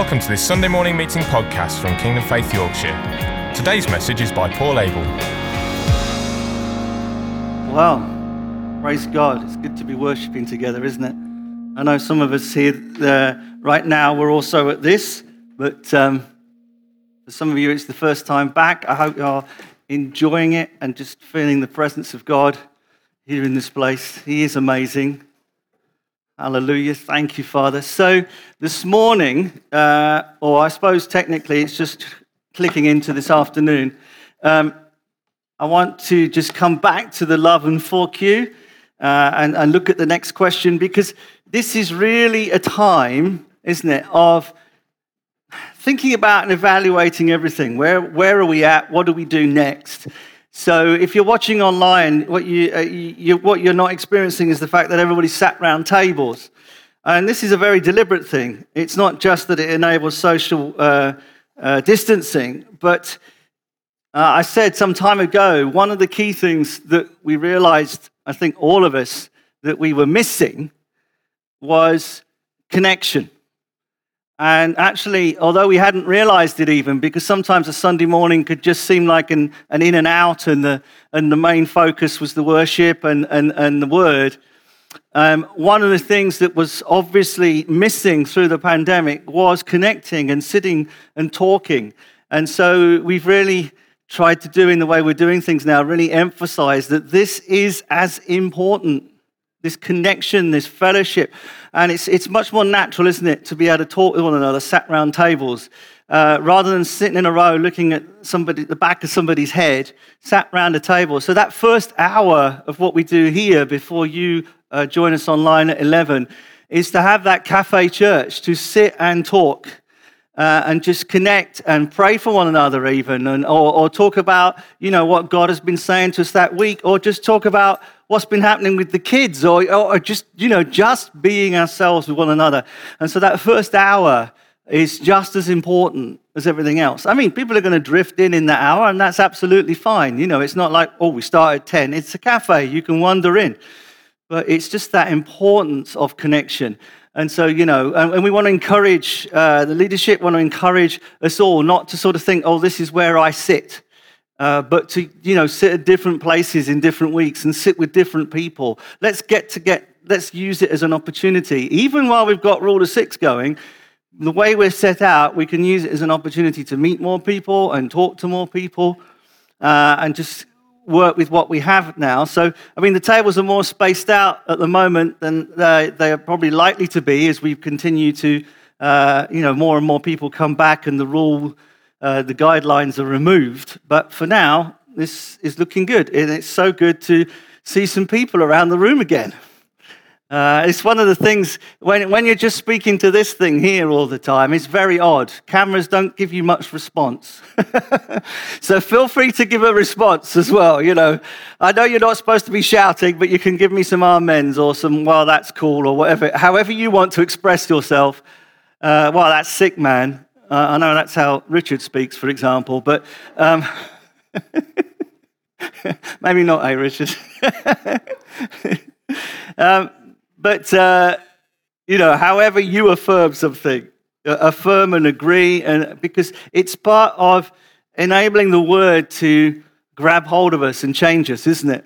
Welcome to this Sunday morning meeting podcast from Kingdom Faith Yorkshire. Today's message is by Paul Abel. Wow, praise God. It's good to be worshipping together, isn't it? I know some of us here uh, right now, we're also at this, but um, for some of you, it's the first time back. I hope you're enjoying it and just feeling the presence of God here in this place. He is amazing. Hallelujah. Thank you, Father. So, this morning, uh, or I suppose technically it's just clicking into this afternoon, um, I want to just come back to the love and 4Q uh, and, and look at the next question because this is really a time, isn't it, of thinking about and evaluating everything. Where, where are we at? What do we do next? So if you're watching online, what, you, uh, you, what you're not experiencing is the fact that everybody sat around tables. And this is a very deliberate thing. It's not just that it enables social uh, uh, distancing, but uh, I said some time ago, one of the key things that we realized, I think all of us, that we were missing was connection. And actually, although we hadn't realized it even, because sometimes a Sunday morning could just seem like an, an in and out, and the, and the main focus was the worship and, and, and the word. Um, one of the things that was obviously missing through the pandemic was connecting and sitting and talking. And so we've really tried to do in the way we're doing things now, really emphasize that this is as important this connection, this fellowship. And it's, it's much more natural, isn't it, to be able to talk with one another, sat around tables, uh, rather than sitting in a row looking at somebody, the back of somebody's head, sat around a table. So that first hour of what we do here before you uh, join us online at 11 is to have that cafe church, to sit and talk. Uh, and just connect and pray for one another even and, or, or talk about you know what god has been saying to us that week or just talk about what's been happening with the kids or, or just, you know, just being ourselves with one another. And so that first hour is just as important as everything else. I mean, people are going to drift in in that hour, and that's absolutely fine. You know, it's not like, oh, we start at 10. It's a cafe, you can wander in. But it's just that importance of connection. And so, you know, and, and we want to encourage, uh, the leadership want to encourage us all not to sort of think, oh, this is where I sit. Uh, but to you know sit at different places in different weeks and sit with different people let's get to get let's use it as an opportunity even while we've got rule of six going the way we're set out we can use it as an opportunity to meet more people and talk to more people uh, and just work with what we have now so i mean the tables are more spaced out at the moment than they, they are probably likely to be as we continue to uh, you know more and more people come back and the rule uh, the guidelines are removed. But for now, this is looking good. And it's so good to see some people around the room again. Uh, it's one of the things, when, when you're just speaking to this thing here all the time, it's very odd. Cameras don't give you much response. so feel free to give a response as well. You know, I know you're not supposed to be shouting, but you can give me some amens or some, well, that's cool, or whatever, however you want to express yourself. Uh, well, that's sick, man. Uh, I know that's how Richard speaks, for example, but um, maybe not, eh, Richard? um, but, uh, you know, however you affirm something, affirm and agree, and because it's part of enabling the word to grab hold of us and change us, isn't it?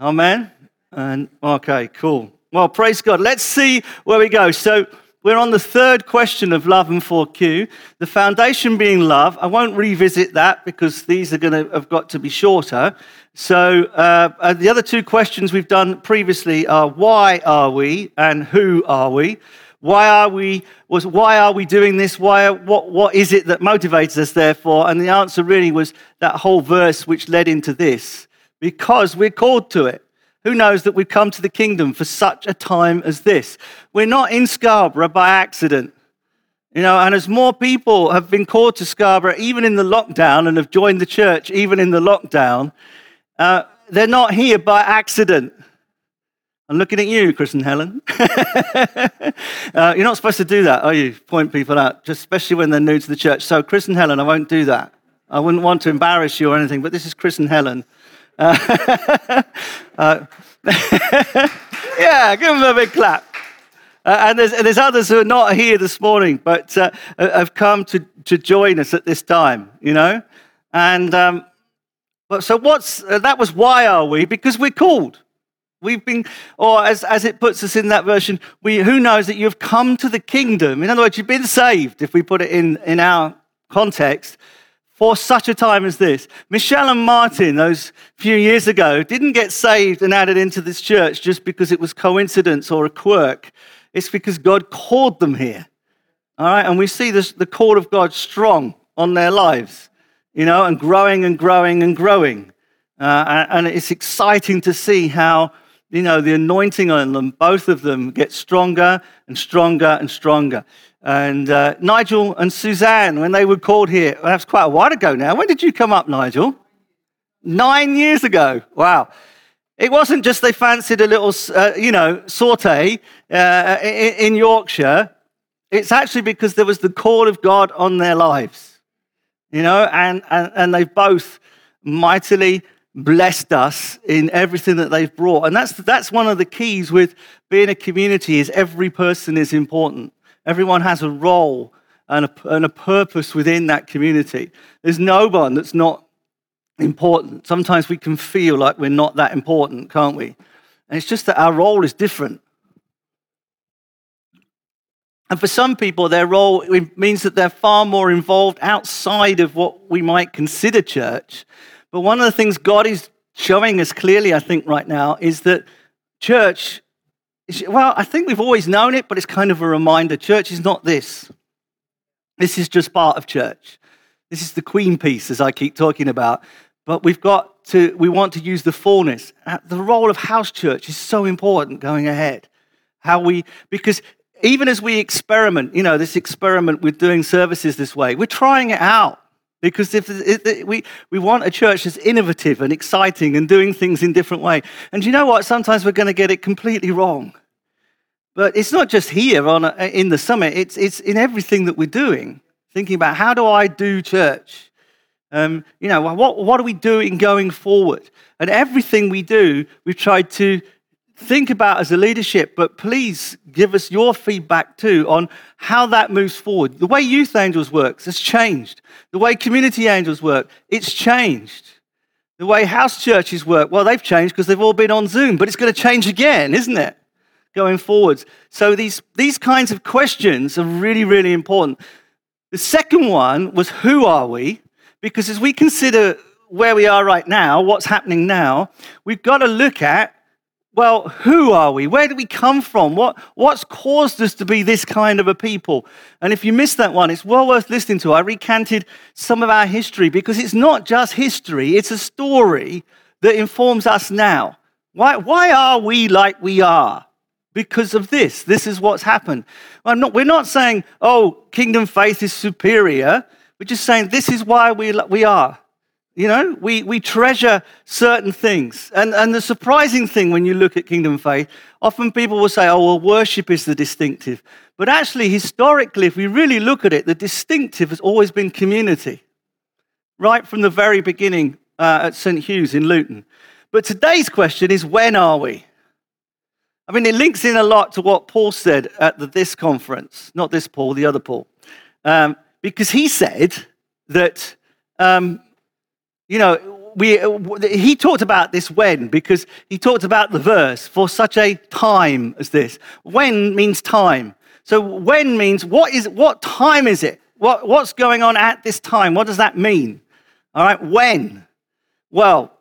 Amen? And okay, cool. Well, praise God. Let's see where we go. So, we're on the third question of love and 4Q. The foundation being love. I won't revisit that because these are going to have got to be shorter. So uh, uh, the other two questions we've done previously are why are we and who are we? Why are we? Was why are we doing this? Why? What? What is it that motivates us? Therefore, and the answer really was that whole verse which led into this, because we're called to it. Who knows that we've come to the kingdom for such a time as this? We're not in Scarborough by accident. You know, and as more people have been called to Scarborough, even in the lockdown, and have joined the church, even in the lockdown, uh, they're not here by accident. I'm looking at you, Chris and Helen. uh, you're not supposed to do that, are you? Point people out, just especially when they're new to the church. So, Chris and Helen, I won't do that. I wouldn't want to embarrass you or anything, but this is Chris and Helen. Uh, uh, yeah, give them a big clap. Uh, and, there's, there's others who are not here this morning, but uh, have come to, to join us at this time, you know? And um, so what's uh, that was why are we? Because we're called. We've been, or as, as it puts us in that version, we, who knows that you've come to the kingdom. In other words, you've been saved, if we put it in, in our context, for such a time as this. Michelle and Martin, those few years ago, didn't get saved and added into this church just because it was coincidence or a quirk. It's because God called them here. All right, and we see this, the call of God strong on their lives, you know, and growing and growing and growing. Uh, and it's exciting to see how you know, the anointing on them, both of them get stronger and stronger and stronger. And uh, Nigel and Suzanne, when they were called here, well, that's quite a while ago now. When did you come up, Nigel? Nine years ago. Wow. It wasn't just they fancied a little, uh, you know, saute uh, in Yorkshire. It's actually because there was the call of God on their lives, you know, and, and, and they've both mightily blessed us in everything that they've brought. And that's, that's one of the keys with being a community is every person is important. Everyone has a role and a, and a purpose within that community. There's no one that's not important. Sometimes we can feel like we're not that important, can't we? And it's just that our role is different. And for some people, their role means that they're far more involved outside of what we might consider church. But one of the things God is showing us clearly, I think, right now, is that church, well, I think we've always known it, but it's kind of a reminder. Church is not this. This is just part of church. This is the queen piece, as I keep talking about. But we've got to, we want to use the fullness. Uh, the role of house church is so important going ahead. How we, because even as we experiment, you know, this experiment with doing services this way, we're trying it out. Because if, we, we want a church that's innovative and exciting and doing things in different way. And you know what? Sometimes we're going to get it completely wrong. But it's not just here on a, in the summit, it's, it's in everything that we're doing. Thinking about how do I do church? Um, you know, what, what are we doing going forward? And everything we do, we've tried to think about as a leadership, but please give us your feedback too on how that moves forward. The way Youth Angels works has changed. The way Community Angels work, it's changed. The way house churches work, well, they've changed because they've all been on Zoom, but it's going to change again, isn't it? Going forwards. So these, these kinds of questions are really, really important. The second one was who are we? Because as we consider where we are right now, what's happening now, we've got to look at well, who are we? Where do we come from? What, what's caused us to be this kind of a people? And if you missed that one, it's well worth listening to. I recanted some of our history because it's not just history, it's a story that informs us now. Why, why are we like we are? Because of this. This is what's happened. Not, we're not saying, oh, kingdom faith is superior. We're just saying this is why we, we are. You know, we, we treasure certain things. And, and the surprising thing when you look at kingdom faith, often people will say, oh, well, worship is the distinctive. But actually, historically, if we really look at it, the distinctive has always been community, right from the very beginning uh, at St. Hugh's in Luton. But today's question is, when are we? I mean, it links in a lot to what Paul said at the, this conference, not this Paul, the other Paul, um, because he said that. Um, you know, we, uh, he talked about this when because he talked about the verse for such a time as this. When means time. So when means what is what time is it? What, what's going on at this time? What does that mean? All right, when? Well,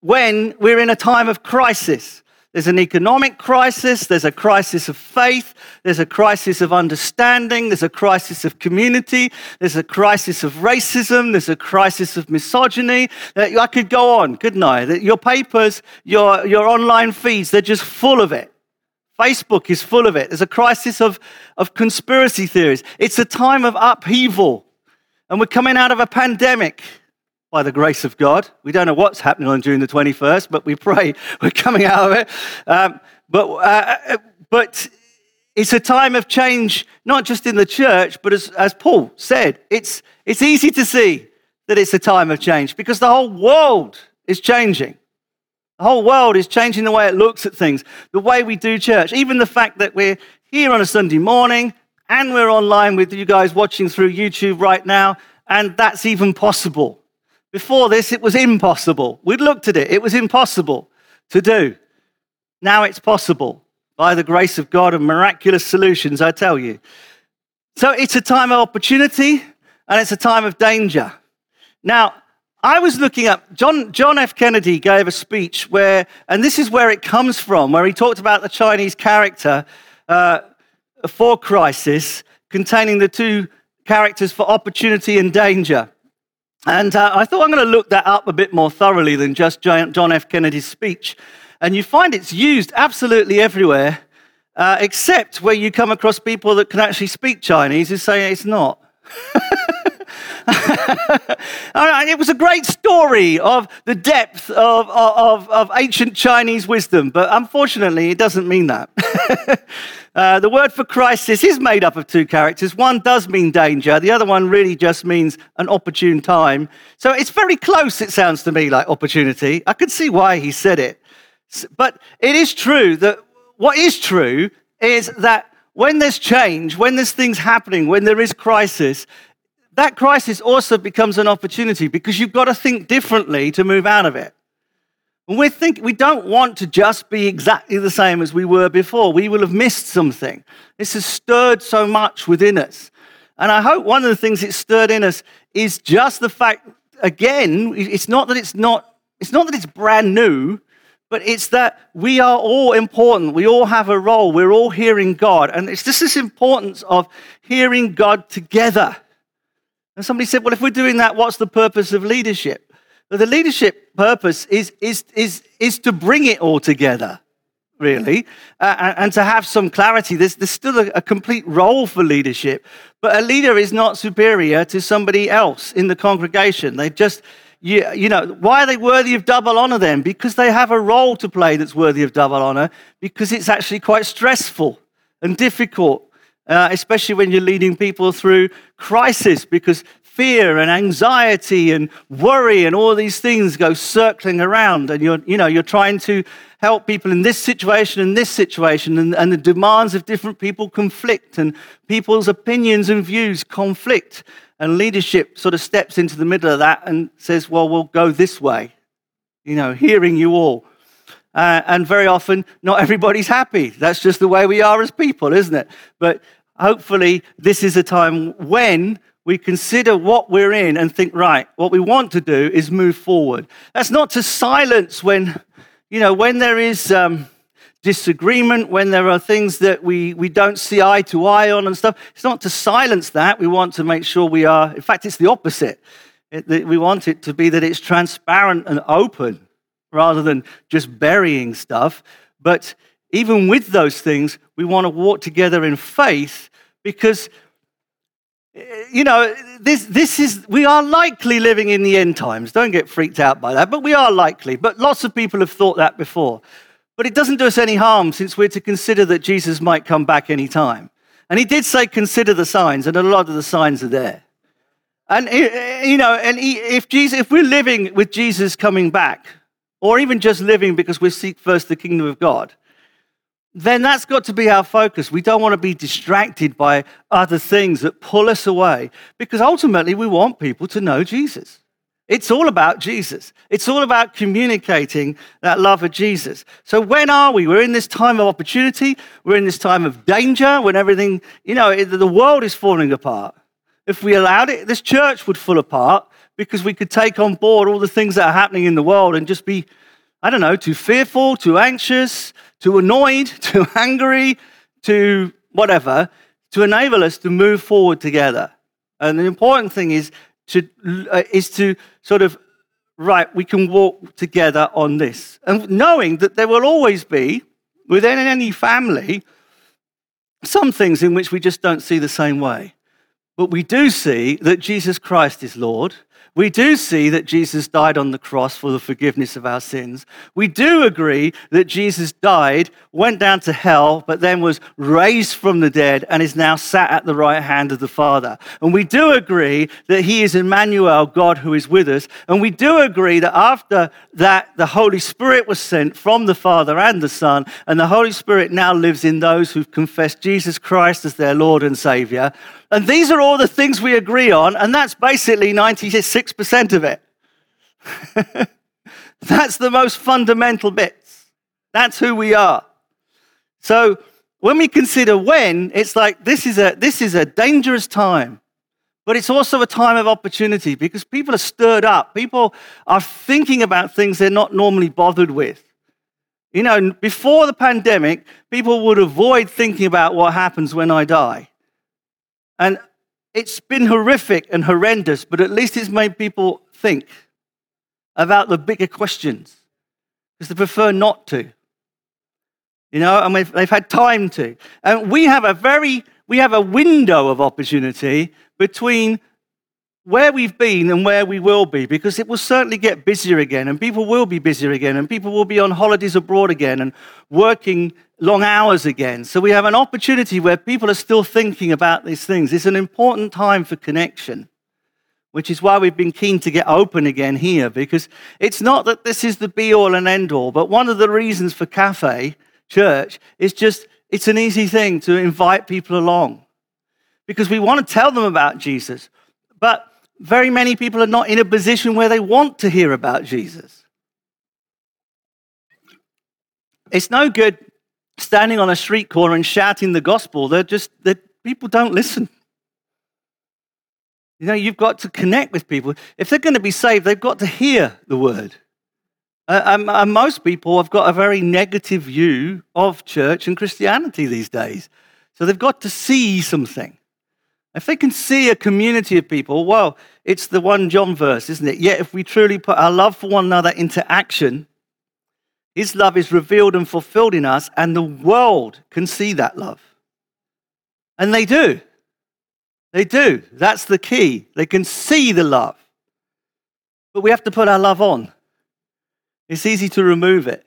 when we're in a time of crisis. There's an economic crisis, there's a crisis of faith, there's a crisis of understanding, there's a crisis of community, there's a crisis of racism, there's a crisis of misogyny. I could go on, couldn't I? Your papers, your, your online feeds, they're just full of it. Facebook is full of it. There's a crisis of, of conspiracy theories. It's a time of upheaval. And we're coming out of a pandemic by the grace of God. We don't know what's happening on June the 21st, but we pray we're coming out of it. Um, but, uh, but it's a time of change, not just in the church, but as, as Paul said, it's, it's easy to see that it's a time of change because the whole world is changing. The whole world is changing the way it looks at things, the way we do church, even the fact that we're here on a Sunday morning, and we're online with you guys watching through YouTube right now, and that's even possible. Before this, it was impossible. We'd looked at it, it was impossible to do. Now it's possible by the grace of God and miraculous solutions, I tell you. So it's a time of opportunity and it's a time of danger. Now, I was looking up, John, John F. Kennedy gave a speech where, and this is where it comes from, where he talked about the Chinese character uh, for crisis, containing the two characters for opportunity and danger. And uh, I thought I'm going to look that up a bit more thoroughly than just John F. Kennedy's speech. And you find it's used absolutely everywhere, uh, except where you come across people that can actually speak Chinese who say it's not. it was a great story of the depth of, of, of ancient Chinese wisdom, but unfortunately, it doesn't mean that. uh, the word for crisis is made up of two characters. One does mean danger, the other one really just means an opportune time. So it's very close, it sounds to me, like opportunity. I could see why he said it. But it is true that what is true is that when there's change, when there's things happening, when there is crisis, that crisis also becomes an opportunity because you've got to think differently to move out of it. And we think we don't want to just be exactly the same as we were before. We will have missed something. This has stirred so much within us. And I hope one of the things it stirred in us is just the fact, again, it's not that it's not, it's not that it's brand new, but it's that we are all important. We all have a role. We're all hearing God. And it's just this importance of hearing God together. And somebody said, well, if we're doing that, what's the purpose of leadership? But the leadership purpose is, is, is, is to bring it all together, really, uh, and, and, to have some clarity. There's, there's still a, a complete role for leadership, but a leader is not superior to somebody else in the congregation. They just, you, you know, why are they worthy of double honor then? Because they have a role to play that's worthy of double honor, because it's actually quite stressful and difficult uh, especially when you're leading people through crisis, because fear and anxiety and worry and all these things go circling around, and you're, you know, you're trying to help people in this situation and this situation, and, and the demands of different people conflict, and people's opinions and views conflict, and leadership sort of steps into the middle of that and says, "Well, we'll go this way," you know, hearing you all. Uh, and very often, not everybody's happy. That's just the way we are as people, isn't it? But hopefully, this is a time when we consider what we're in and think, right, what we want to do is move forward. That's not to silence when, you know, when there is um, disagreement, when there are things that we, we don't see eye to eye on and stuff. It's not to silence that. We want to make sure we are, in fact, it's the opposite. It, we want it to be that it's transparent and open rather than just burying stuff. But even with those things, we want to walk together in faith because, you know, this, this is, we are likely living in the end times. Don't get freaked out by that, but we are likely. But lots of people have thought that before. But it doesn't do us any harm since we're to consider that Jesus might come back any time. And he did say, consider the signs, and a lot of the signs are there. And, eh, eh, you know, and if, Jesus, if we're living with Jesus coming back, or even just living because we seek first the kingdom of God, then that's got to be our focus. We don't want to be distracted by other things that pull us away because ultimately we want people to know Jesus. It's all about Jesus. It's all about communicating that love of Jesus. So, when are we? We're in this time of opportunity. We're in this time of danger when everything, you know, the world is falling apart. If we allowed it, this church would fall apart because we could take on board all the things that are happening in the world and just be, I don't know, too fearful, too anxious, too annoyed, too angry, too whatever, to enable us to move forward together. And the important thing is to, uh, is to sort of, right, we can walk together on this. And knowing that there will always be, within any family, some things in which we just don't see the same way. But we do see that Jesus Christ is Lord We do see that Jesus died on the cross for the forgiveness of our sins. We do agree that Jesus died, went down to hell, but then was raised from the dead and is now sat at the right hand of the Father. And we do agree that he is Emmanuel, God who is with us. And we do agree that after that, the Holy Spirit was sent from the Father and the Son, and the Holy Spirit now lives in those who've confessed Jesus Christ as their Lord and Savior. And these are all the things we agree on, and that's basically 96% of it. that's the most fundamental bits. That's who we are. So when we consider when, it's like this is a, this is a dangerous time. But it's also a time of opportunity because people are stirred up. People are thinking about things they're not normally bothered with. You know, before the pandemic, people would avoid thinking about what happens when I die. And it's been horrific and horrendous, but at least it's made people think about the bigger questions because they prefer not to. You know, and they've had time to. And we have a very, we have a window of opportunity between where we've been and where we will be, because it will certainly get busier again, and people will be busier again, and people will be on holidays abroad again and working long hours again. So we have an opportunity where people are still thinking about these things. It's an important time for connection, which is why we've been keen to get open again here, because it's not that this is the be all and end all, but one of the reasons for Cafe Church is just it's an easy thing to invite people along because we want to tell them about Jesus. But very many people are not in a position where they want to hear about Jesus. It's no good standing on a street corner and shouting the gospel. They're just, people don't listen. You know, you've got to connect with people. If they're going to be saved, they've got to hear the word. Uh, um, and most people have got a very negative view of church and Christianity these days. So they've got to see something. If they can see a community of people, well, it's the 1 John verse, isn't it? Yet if we truly put our love for one another into action, his love is revealed and fulfilled in us, and the world can see that love. And they do. They do. That's the key. They can see the love. But we have to put our love on. It's easy to remove it.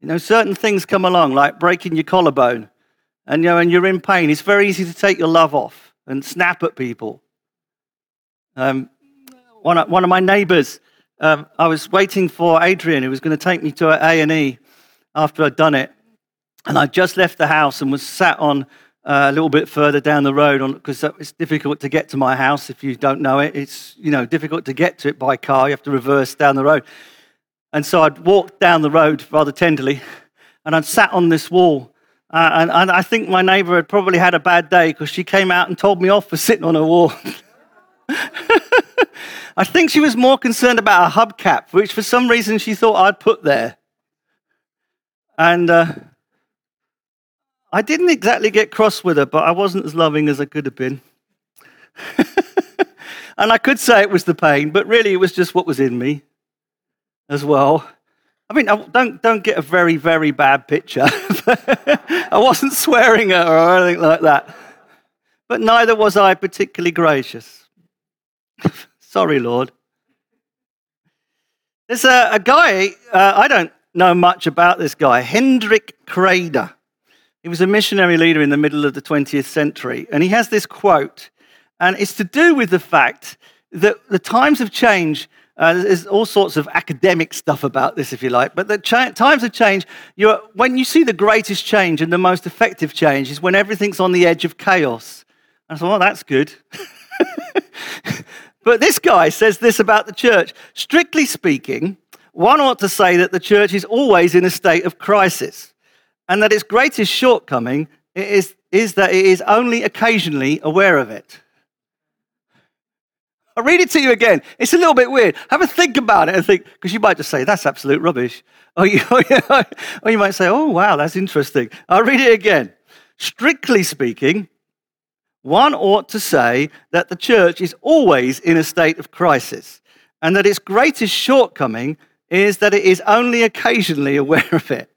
You know, certain things come along, like breaking your collarbone and you know, and you're in pain, it's very easy to take your love off and snap at people. Um, one, of, one of my neighbors, um, I was waiting for Adrian, who was going to take me to A and E after I'd done it, and I just left the house and was sat on uh, a little bit further down the road because it's difficult to get to my house if you don't know it. It's you know difficult to get to it by car. You have to reverse down the road, and so I'd walked down the road rather tenderly, and I'd sat on this wall uh, and, and, I think my neighbor had probably had a bad day because she came out and told me off for sitting on a wall. I think she was more concerned about a hubcap, which for some reason she thought I'd put there. And uh, I didn't exactly get cross with her, but I wasn't as loving as I could have been. and I could say it was the pain, but really it was just what was in me as well. I mean, don't, don't get a very, very bad picture. I wasn't swearing at her or anything like that. But neither was I particularly gracious. Sorry, Lord. There's a, a guy, uh, I don't know much about this guy, Hendrik Kreider. He was a missionary leader in the middle of the 20th century. And he has this quote, and it's to do with the fact that the times have changed uh, there's all sorts of academic stuff about this, if you like. But the cha- times have changed. You're, when you see the greatest change and the most effective change is when everything's on the edge of chaos. I thought, well, that's good. but this guy says this about the church. Strictly speaking, one ought to say that the church is always in a state of crisis, and that its greatest shortcoming is, is that it is only occasionally aware of it. I'll read it to you again. It's a little bit weird. Have a think about it and think, because you might just say, that's absolute rubbish. Or you, or you might say, oh, wow, that's interesting. I'll read it again. Strictly speaking, one ought to say that the church is always in a state of crisis and that its greatest shortcoming is that it is only occasionally aware of it.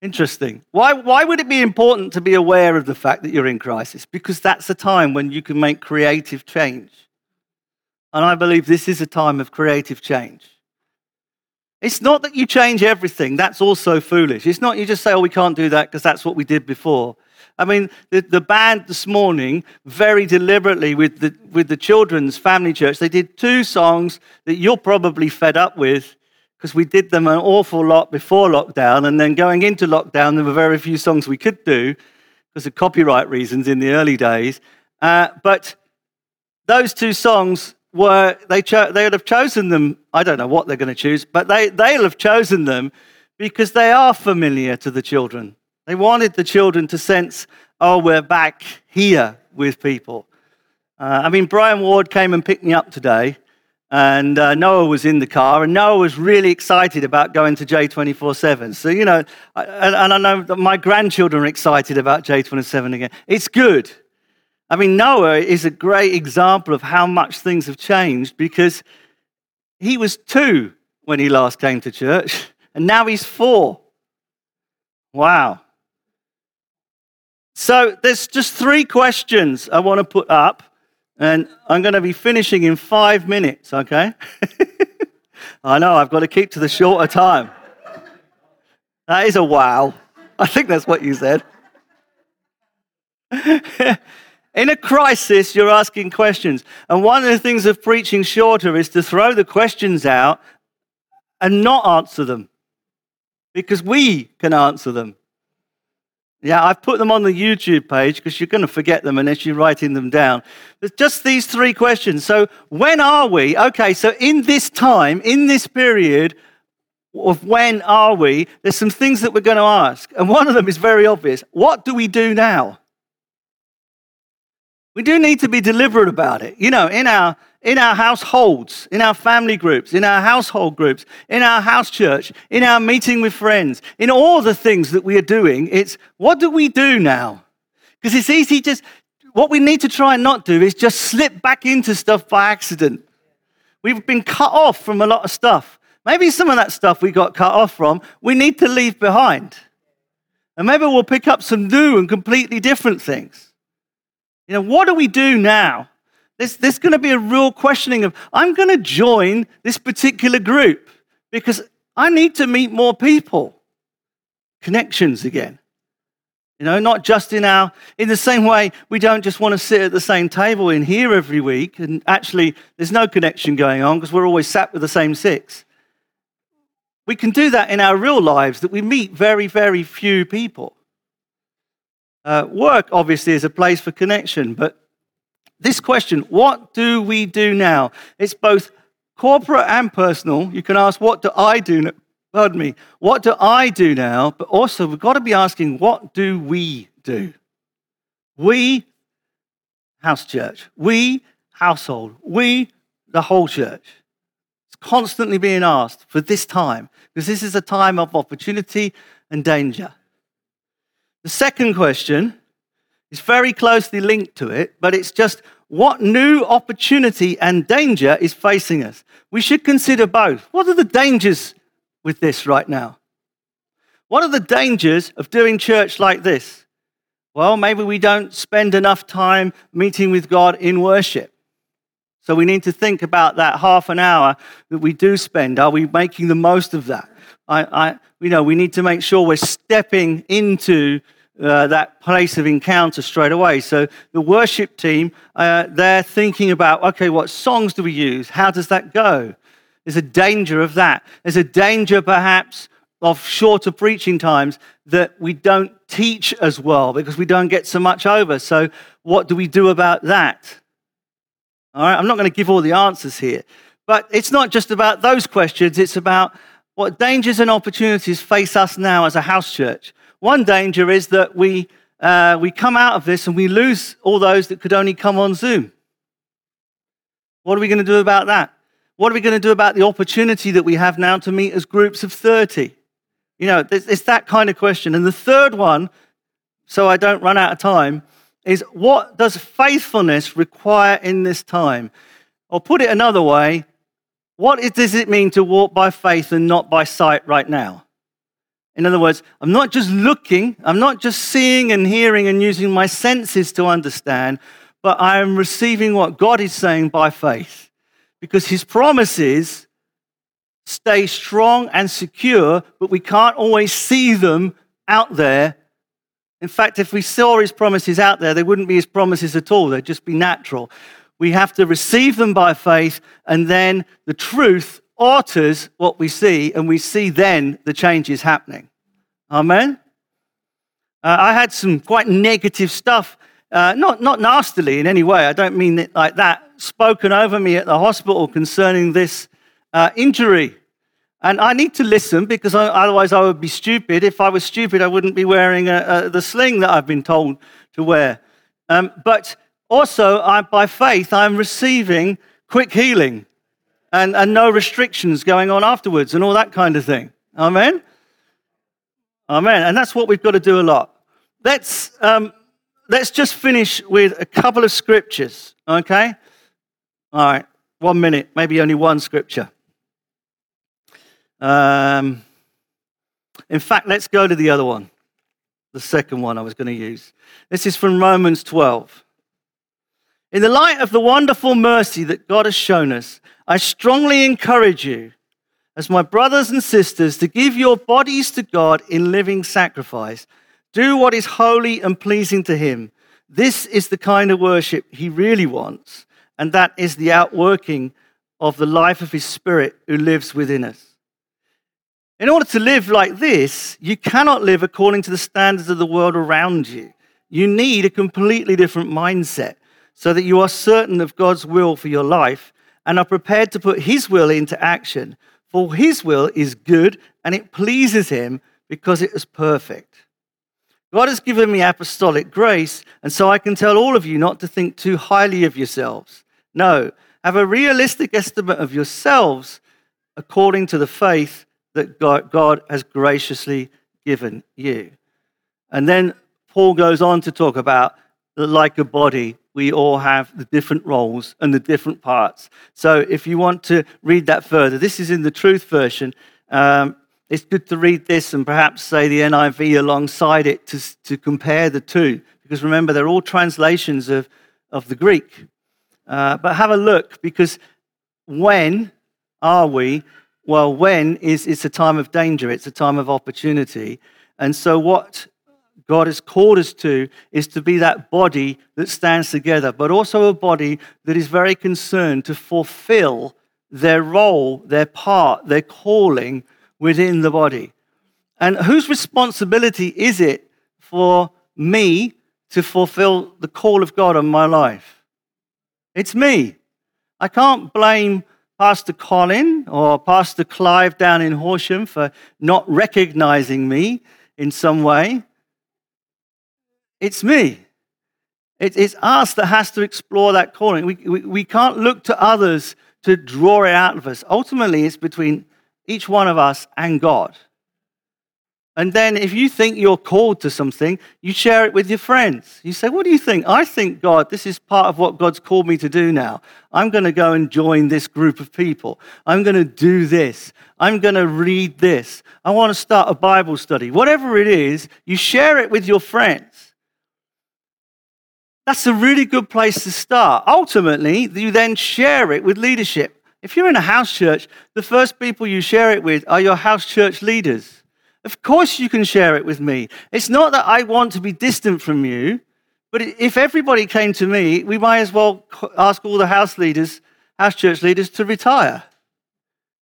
Interesting. Why, why would it be important to be aware of the fact that you're in crisis? Because that's the time when you can make creative change. And I believe this is a time of creative change. It's not that you change everything, that's also foolish. It's not you just say, oh, we can't do that because that's what we did before. I mean, the, the band this morning, very deliberately with the, with the children's family church, they did two songs that you're probably fed up with because we did them an awful lot before lockdown. And then going into lockdown, there were very few songs we could do because of copyright reasons in the early days. Uh, but those two songs were, they, cho- they would have chosen them. I don't know what they're going to choose, but they, they'll have chosen them because they are familiar to the children. They wanted the children to sense, oh, we're back here with people. Uh, I mean, Brian Ward came and picked me up today, and uh, Noah was in the car, and Noah was really excited about going to J24 7. So, you know, and, and I know that my grandchildren are excited about J27 again. It's good. I mean, Noah is a great example of how much things have changed because he was two when he last came to church, and now he's four. Wow. So there's just three questions I want to put up, and I'm going to be finishing in five minutes, okay? I know, I've got to keep to the shorter time. That is a wow. I think that's what you said. In a crisis, you're asking questions. And one of the things of preaching shorter is to throw the questions out and not answer them because we can answer them. Yeah, I've put them on the YouTube page because you're going to forget them unless you're writing them down. There's just these three questions. So, when are we? Okay, so in this time, in this period of when are we, there's some things that we're going to ask. And one of them is very obvious. What do we do now? We do need to be deliberate about it. You know, in our in our households, in our family groups, in our household groups, in our house church, in our meeting with friends, in all the things that we are doing, it's what do we do now? Because it's easy just what we need to try and not do is just slip back into stuff by accident. We've been cut off from a lot of stuff. Maybe some of that stuff we got cut off from, we need to leave behind. And maybe we'll pick up some new and completely different things. You know, what do we do now? There's, there's going to be a real questioning of, I'm going to join this particular group because I need to meet more people. Connections again. You know, not just in our, in the same way, we don't just want to sit at the same table in here every week, and actually there's no connection going on because we're always sat with the same six. We can do that in our real lives, that we meet very, very few people. Uh, work, obviously, is a place for connection, but this question, what do we do now? It's both corporate and personal. You can ask, what do I do? Now? Pardon me. What do I do now? But also, we've got to be asking, what do we do? We, house church. We, household. We, the whole church. It's constantly being asked for this time because this is a time of opportunity and danger. The second question is very closely linked to it, but it's just what new opportunity and danger is facing us? We should consider both. What are the dangers with this right now? What are the dangers of doing church like this? Well, maybe we don't spend enough time meeting with God in worship. So we need to think about that half an hour that we do spend. Are we making the most of that? I, I, you know, we need to make sure we're stepping into uh, that place of encounter straight away. So the worship team, uh, they're thinking about, okay, what songs do we use? How does that go? There's a danger of that. There's a danger, perhaps, of shorter preaching times that we don't teach as well because we don't get so much over. So what do we do about that? All right, I'm not going to give all the answers here, but it's not just about those questions. It's about what dangers and opportunities face us now as a house church. One danger is that we, uh, we come out of this and we lose all those that could only come on Zoom. What are we going to do about that? What are we going to do about the opportunity that we have now to meet as groups of 30? You know, it's that kind of question. And the third one, so I don't run out of time, is what does faithfulness require in this time? Or put it another way, what does it mean to walk by faith and not by sight right now? In other words, I'm not just looking, I'm not just seeing and hearing and using my senses to understand, but I am receiving what God is saying by faith. because his promises stay strong and secure, but we can't always see them out there. In fact, if we saw his promises out there, they wouldn't be his promises at all, they'd just be natural. We have to receive them by faith, and then the truth alters what we see, and we see then the changes happening. Amen? Uh, I had some quite negative stuff, uh, not, not nastily in any way, I don't mean it like that, spoken over me at the hospital concerning this uh, injury. And I need to listen because I, otherwise I would be stupid. If I was stupid, I wouldn't be wearing a, a, the sling that I've been told to wear. Um, but also, I, by faith, I'm receiving quick healing and, and no restrictions going on afterwards and all that kind of thing. Amen? Amen. And that's what we've got to do a lot. Let's, um, let's just finish with a couple of scriptures, okay? All right, one minute, maybe only one scripture. Um, in fact, let's go to the other one, the second one I was going to use. This is from Romans 12. In the light of the wonderful mercy that God has shown us, I strongly encourage you, as my brothers and sisters, to give your bodies to God in living sacrifice. Do what is holy and pleasing to Him. This is the kind of worship He really wants and that is the outworking of the life of His Spirit who lives within us. In order to live like this, you cannot live according to the standards of the world around you. You need a completely different mindset so that you are certain of God's will for your life and are prepared to put His will into action. For His will is good and it pleases Him because it is perfect. God has given me apostolic grace, and so I can tell all of you not to think too highly of yourselves. No, have a realistic estimate of yourselves according to the faith that God has graciously given you. And then Paul goes on to talk about like a body, we all have the different roles and the different parts. So if you want to read that further, this is in the Truth Version. Um, it's good to read this and perhaps say the NIV alongside it to, to compare the two. Because remember, they're all translations of, of the Greek. Uh, but have a look because when are we? Well, when is it's a time of danger, it's a time of opportunity. And so, what God has called us to is to be that body that stands together, but also a body that is very concerned to fulfill their role, their part, their calling within the body. And whose responsibility is it for me to fulfill the call of God on my life? It's me. I can't blame Pastor Colin or Pastor Clive down in Horsham for not recognizing me in some way. It's me. it's us that has to explore that calling. We, we, we can't look to others to draw it out of us. Ultimately, it's between each one of us and God. And then if you think you're called to something, you share it with your friends. You say, What do you think? I think, God, this is part of what God's called me to do now. I'm going to go and join this group of people. I'm going to do this. I'm going to read this. I want to start a Bible study. Whatever it is, you share it with your friends. That's a really good place to start. Ultimately, you then share it with leadership. If you're in a house church, the first people you share it with are your house church leaders. Of course, you can share it with me. It's not that I want to be distant from you, but if everybody came to me, we might as well ask all the house leaders, house church leaders, to retire.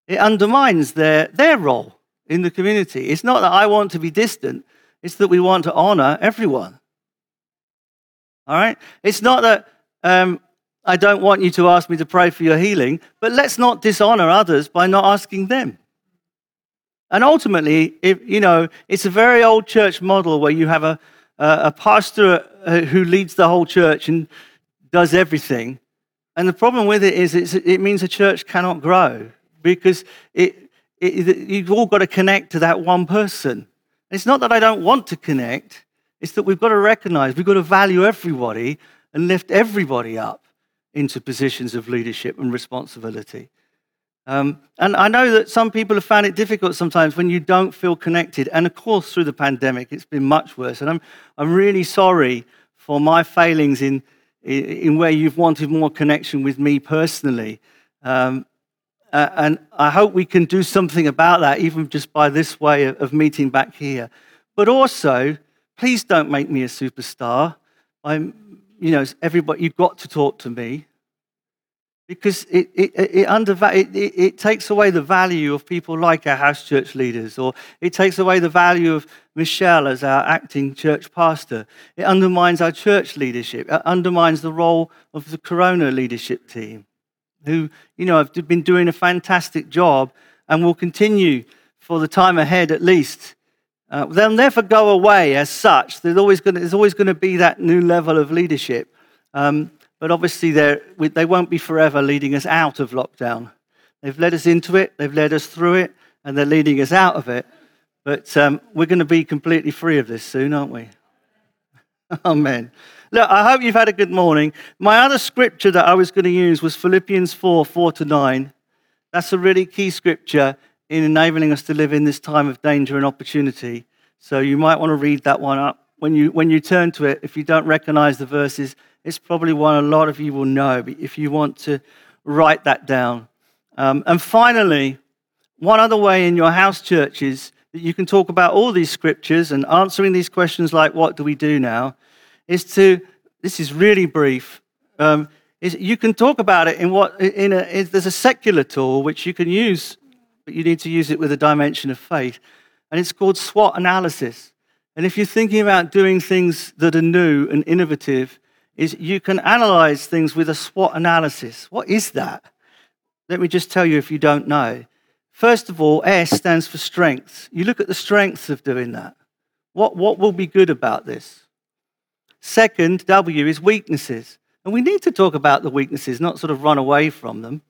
It undermines their, their role in the community. It's not that I want to be distant, it's that we want to honor everyone. All right? It's not that um, I don't want you to ask me to pray for your healing, but let's not dishonor others by not asking them. And ultimately, if, you know, it's a very old church model where you have a, a pastor uh, who leads the whole church and does everything. And the problem with it is it means a church cannot grow because it, it, you've all got to connect to that one person. It's not that I don't want to connect, it's that we've got to recognize, we've got to value everybody and lift everybody up into positions of leadership and responsibility. Um, and I know that some people have found it difficult sometimes when you don't feel connected. And of course, through the pandemic, it's been much worse. And I'm, I'm really sorry for my failings in, in where you've wanted more connection with me personally. Um, uh, and I hope we can do something about that, even just by this way of, of meeting back here. But also, please don't make me a superstar. I'm, you know, everybody, you've got to talk to me because it, it, it, it, it, it, takes away the value of people like our house church leaders, or it takes away the value of Michelle as our acting church pastor. It undermines our church leadership. It undermines the role of the Corona leadership team, who, you know, have been doing a fantastic job and will continue for the time ahead at least. Uh, they'll never go away as such. There's always going to, be that new level of leadership. Um, but obviously, they won't be forever leading us out of lockdown. They've led us into it, they've led us through it, and they're leading us out of it. But um, we're going to be completely free of this soon, aren't we? Amen. Look, I hope you've had a good morning. My other scripture that I was going to use was Philippians 4 4 to 9. That's a really key scripture in enabling us to live in this time of danger and opportunity. So you might want to read that one up. When you, when you turn to it, if you don't recognize the verses, it's probably one a lot of you will know if you want to write that down. Um, and finally, one other way in your house churches that you can talk about all these scriptures and answering these questions like, what do we do now? is to, this is really brief, um, is you can talk about it in what, in a, there's a secular tool which you can use, but you need to use it with a dimension of faith. And it's called SWOT analysis. And if you're thinking about doing things that are new and innovative, is you can analyze things with a SWOT analysis. What is that? Let me just tell you if you don't know. First of all, S stands for strengths. You look at the strengths of doing that. What, what will be good about this? Second, W is weaknesses. And we need to talk about the weaknesses, not sort of run away from them.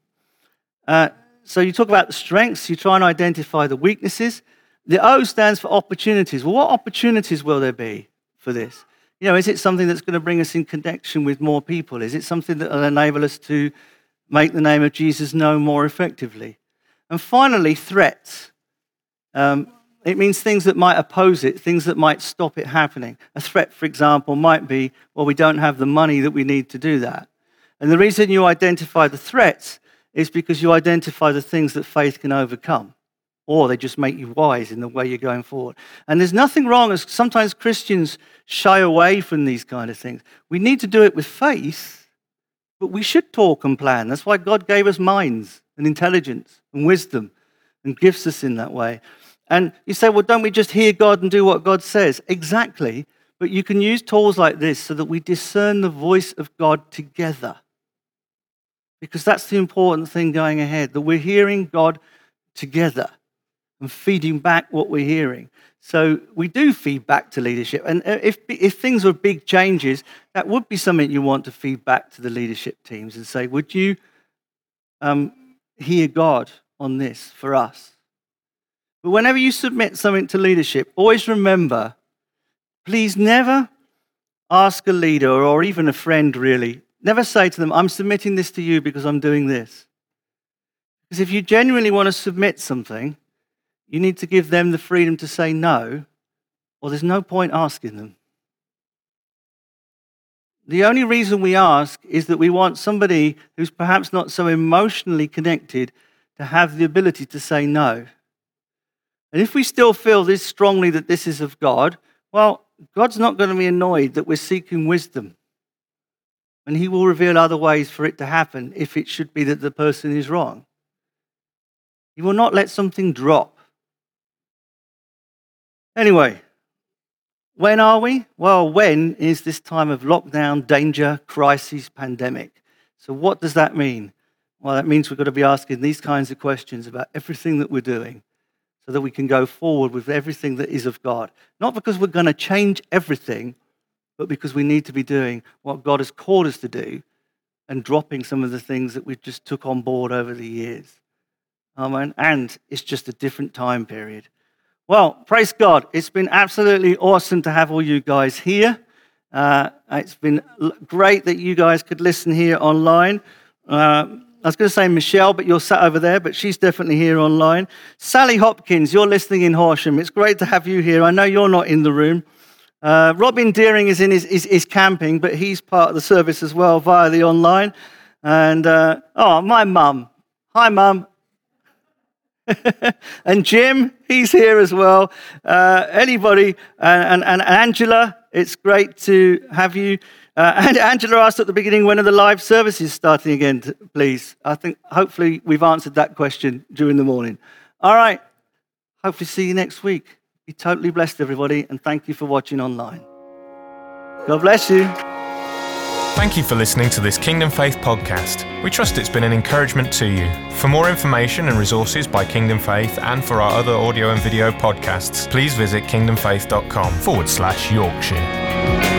Uh, so you talk about the strengths, you try and identify the weaknesses. The O stands for opportunities. Well, what opportunities will there be for this? You know, is it something that's going to bring us in connection with more people? Is it something that will enable us to make the name of Jesus known more effectively? And finally, threats. Um, it means things that might oppose it, things that might stop it happening. A threat, for example, might be, well, we don't have the money that we need to do that. And the reason you identify the threats is because you identify the things that faith can overcome or they just make you wise in the way you're going forward. And there's nothing wrong as sometimes Christians shy away from these kind of things. We need to do it with faith, but we should talk and plan. That's why God gave us minds and intelligence and wisdom and gifts us in that way. And you say, well, don't we just hear God and do what God says? Exactly. But you can use tools like this so that we discern the voice of God together. Because that's the important thing going ahead, that we're hearing God together and feeding back what we're hearing. So we do feed back to leadership. And uh, if, if things are big changes, that would be something you want to feed back to the leadership teams and say, would you um, hear God on this for us? But whenever you submit something to leadership, always remember please never ask a leader or even a friend, really, never say to them, I'm submitting this to you because I'm doing this. Because if you genuinely want to submit something, you need to give them the freedom to say no, or there's no point asking them. The only reason we ask is that we want somebody who's perhaps not so emotionally connected to have the ability to say no. And if we still feel this strongly that this is of God, well, God's not going to be annoyed that we're seeking wisdom. And He will reveal other ways for it to happen if it should be that the person is wrong. He will not let something drop Anyway, when are we? Well, when is this time of lockdown, danger, crisis, pandemic? So, what does that mean? Well, that means we've got to be asking these kinds of questions about everything that we're doing so that we can go forward with everything that is of God. Not because we're going to change everything, but because we need to be doing what God has called us to do and dropping some of the things that we just took on board over the years. Amen. And it's just a different time period. Well, praise God. It's been absolutely awesome to have all you guys here. Uh, it's been great that you guys could listen here online. Uh, I was going to say Michelle, but you're sat over there, but she's definitely here online. Sally Hopkins, you're listening in Horsham. It's great to have you here. I know you're not in the room. Uh, Robin Deering is in his, is, is, camping, but he's part of the service as well via the online. And uh, oh, my mum, Hi, Mum. and Jim, he's here as well. Uh, anybody, and, and, and, Angela, it's great to have you. Uh, and Angela asked at the beginning, when are the live services starting again, please? I think hopefully we've answered that question during the morning. All right. Hopefully, see you next week. Be totally blessed, everybody, and thank you for watching online. God bless you. Thank you for listening to this Kingdom Faith podcast. We trust it's been an encouragement to you. For more information and resources by Kingdom Faith and for our other audio and video podcasts, please visit kingdomfaith.com forward slash Yorkshire.